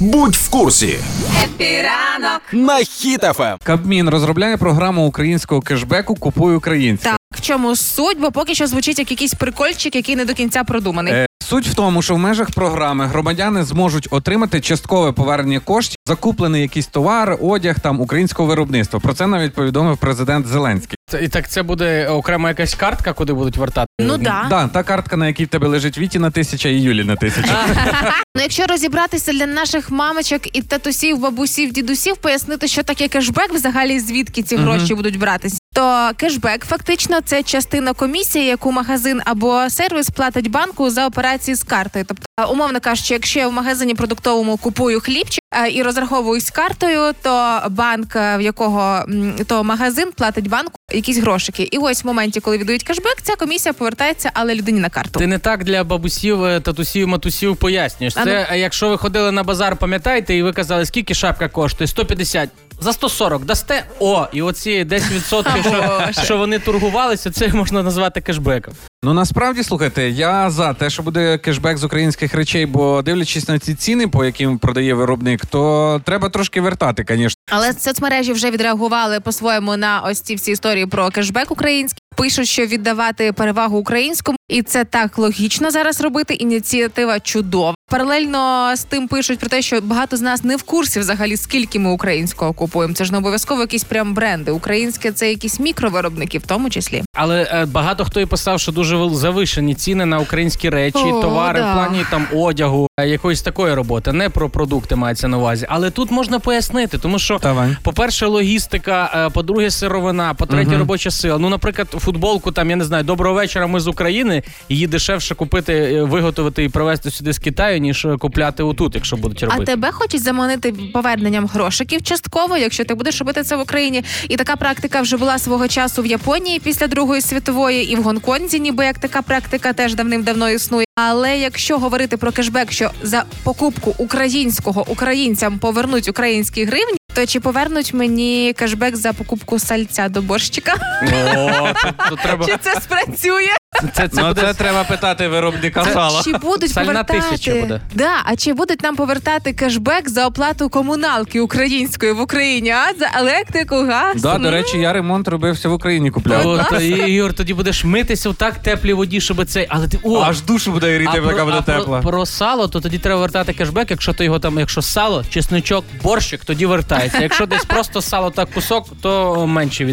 Будь в курсі. Є піранок. На Хіт FM. Кабмін розробляє програму українського кешбеку Купуй українське. Так, в чому суть? Бо поки що звучить як якийсь прикольчик, який не до кінця продуманий. Е, Суть в тому, що в межах програми громадяни зможуть отримати часткове повернення коштів, закуплений якийсь товар, одяг там українського виробництва. Про це навіть повідомив президент Зеленський. Це- І так це буде окрема якась картка, куди будуть вертати. Ну да. Да, та картка, на якій в тебе лежить Вітіна тисяча і Юліна тисяча. Ну, якщо розібратися для наших мамочок і татусів, бабусів, дідусів, пояснити, що таке кешбек, взагалі звідки ці гроші будуть братися. То кешбек фактично це частина комісії, яку магазин або сервіс платить банку за операції з картою. Тобто, умовно кажучи, якщо я в магазині продуктовому купую хлібчик е, і розраховуюсь картою, то банк, е, в якого то магазин платить банку якісь грошики. І ось в моменті, коли віддають кешбек, ця комісія повертається, але людині на карту. Ти не так для бабусів, е, татусів, матусів пояснюєш. А Це е, якщо ви ходили на базар, пам'ятаєте, і ви казали, скільки шапка коштує? 150. За 140 дасте о, і оці 10%, що, що вони торгувалися, це можна назвати кешбеком. Ну насправді слухайте, я за те, що буде кешбек з українських речей, бо дивлячись на ці ціни, по яким продає виробник, то треба трошки вертати, звісно. Але соцмережі вже відреагували по-своєму на ось ці всі історії про кешбек український. Пишуть, що віддавати перевагу українському, і це так логічно зараз робити. Ініціатива чудова. Паралельно з тим пишуть про те, що багато з нас не в курсі взагалі скільки ми українського купуємо. Це ж не обов'язково якісь прям бренди. Українське це якісь мікровиробники, в тому числі. Але е, багато хто і писав, що дуже завишені ціни на українські речі, О, товари да. в плані там одягу, е, якоїсь такої роботи, не про продукти мається на увазі. Але тут можна пояснити, тому що Давай. По-перше, логістика, е, по-друге, сировина, по-третє, Мгм. робоча сила. Ну, наприклад, футболку, там я не знаю, доброго вечора. Ми з України. Її дешевше купити, виготовити і привезти сюди з Китаю, ніж купляти отут, якщо будуть А тебе хочуть заманити поверненням грошиків частково, якщо ти будеш робити це в Україні. І така практика вже була свого часу в Японії після Другої світової, і в Гонконзі, ніби як така практика теж давним-давно існує. Але якщо говорити про кешбек, що за покупку українського українцям повернуть українські гривні, то чи повернуть мені кешбек за покупку сальця до борщика? О, тут, тут треба. Чи це спрацює? Це, це ну буде це треба питати виробника сала. Чи будуть Сальна повертати тисяча буде. Да, а чи будуть нам повертати кешбек за оплату комуналки української в Україні? А за електрику, газ? Да, до речі, я ремонт робився в Україні купляв. О, то, Ігор, тоді будеш митися в так теплій воді, щоб цей. Але ти о, Аж душу буде гріти, яка буде тепла. Про, про сало, то тоді треба вертати кешбек, якщо ти його там, якщо сало, чесничок, борщик, тоді вертається. Якщо десь просто сало так кусок, то менше від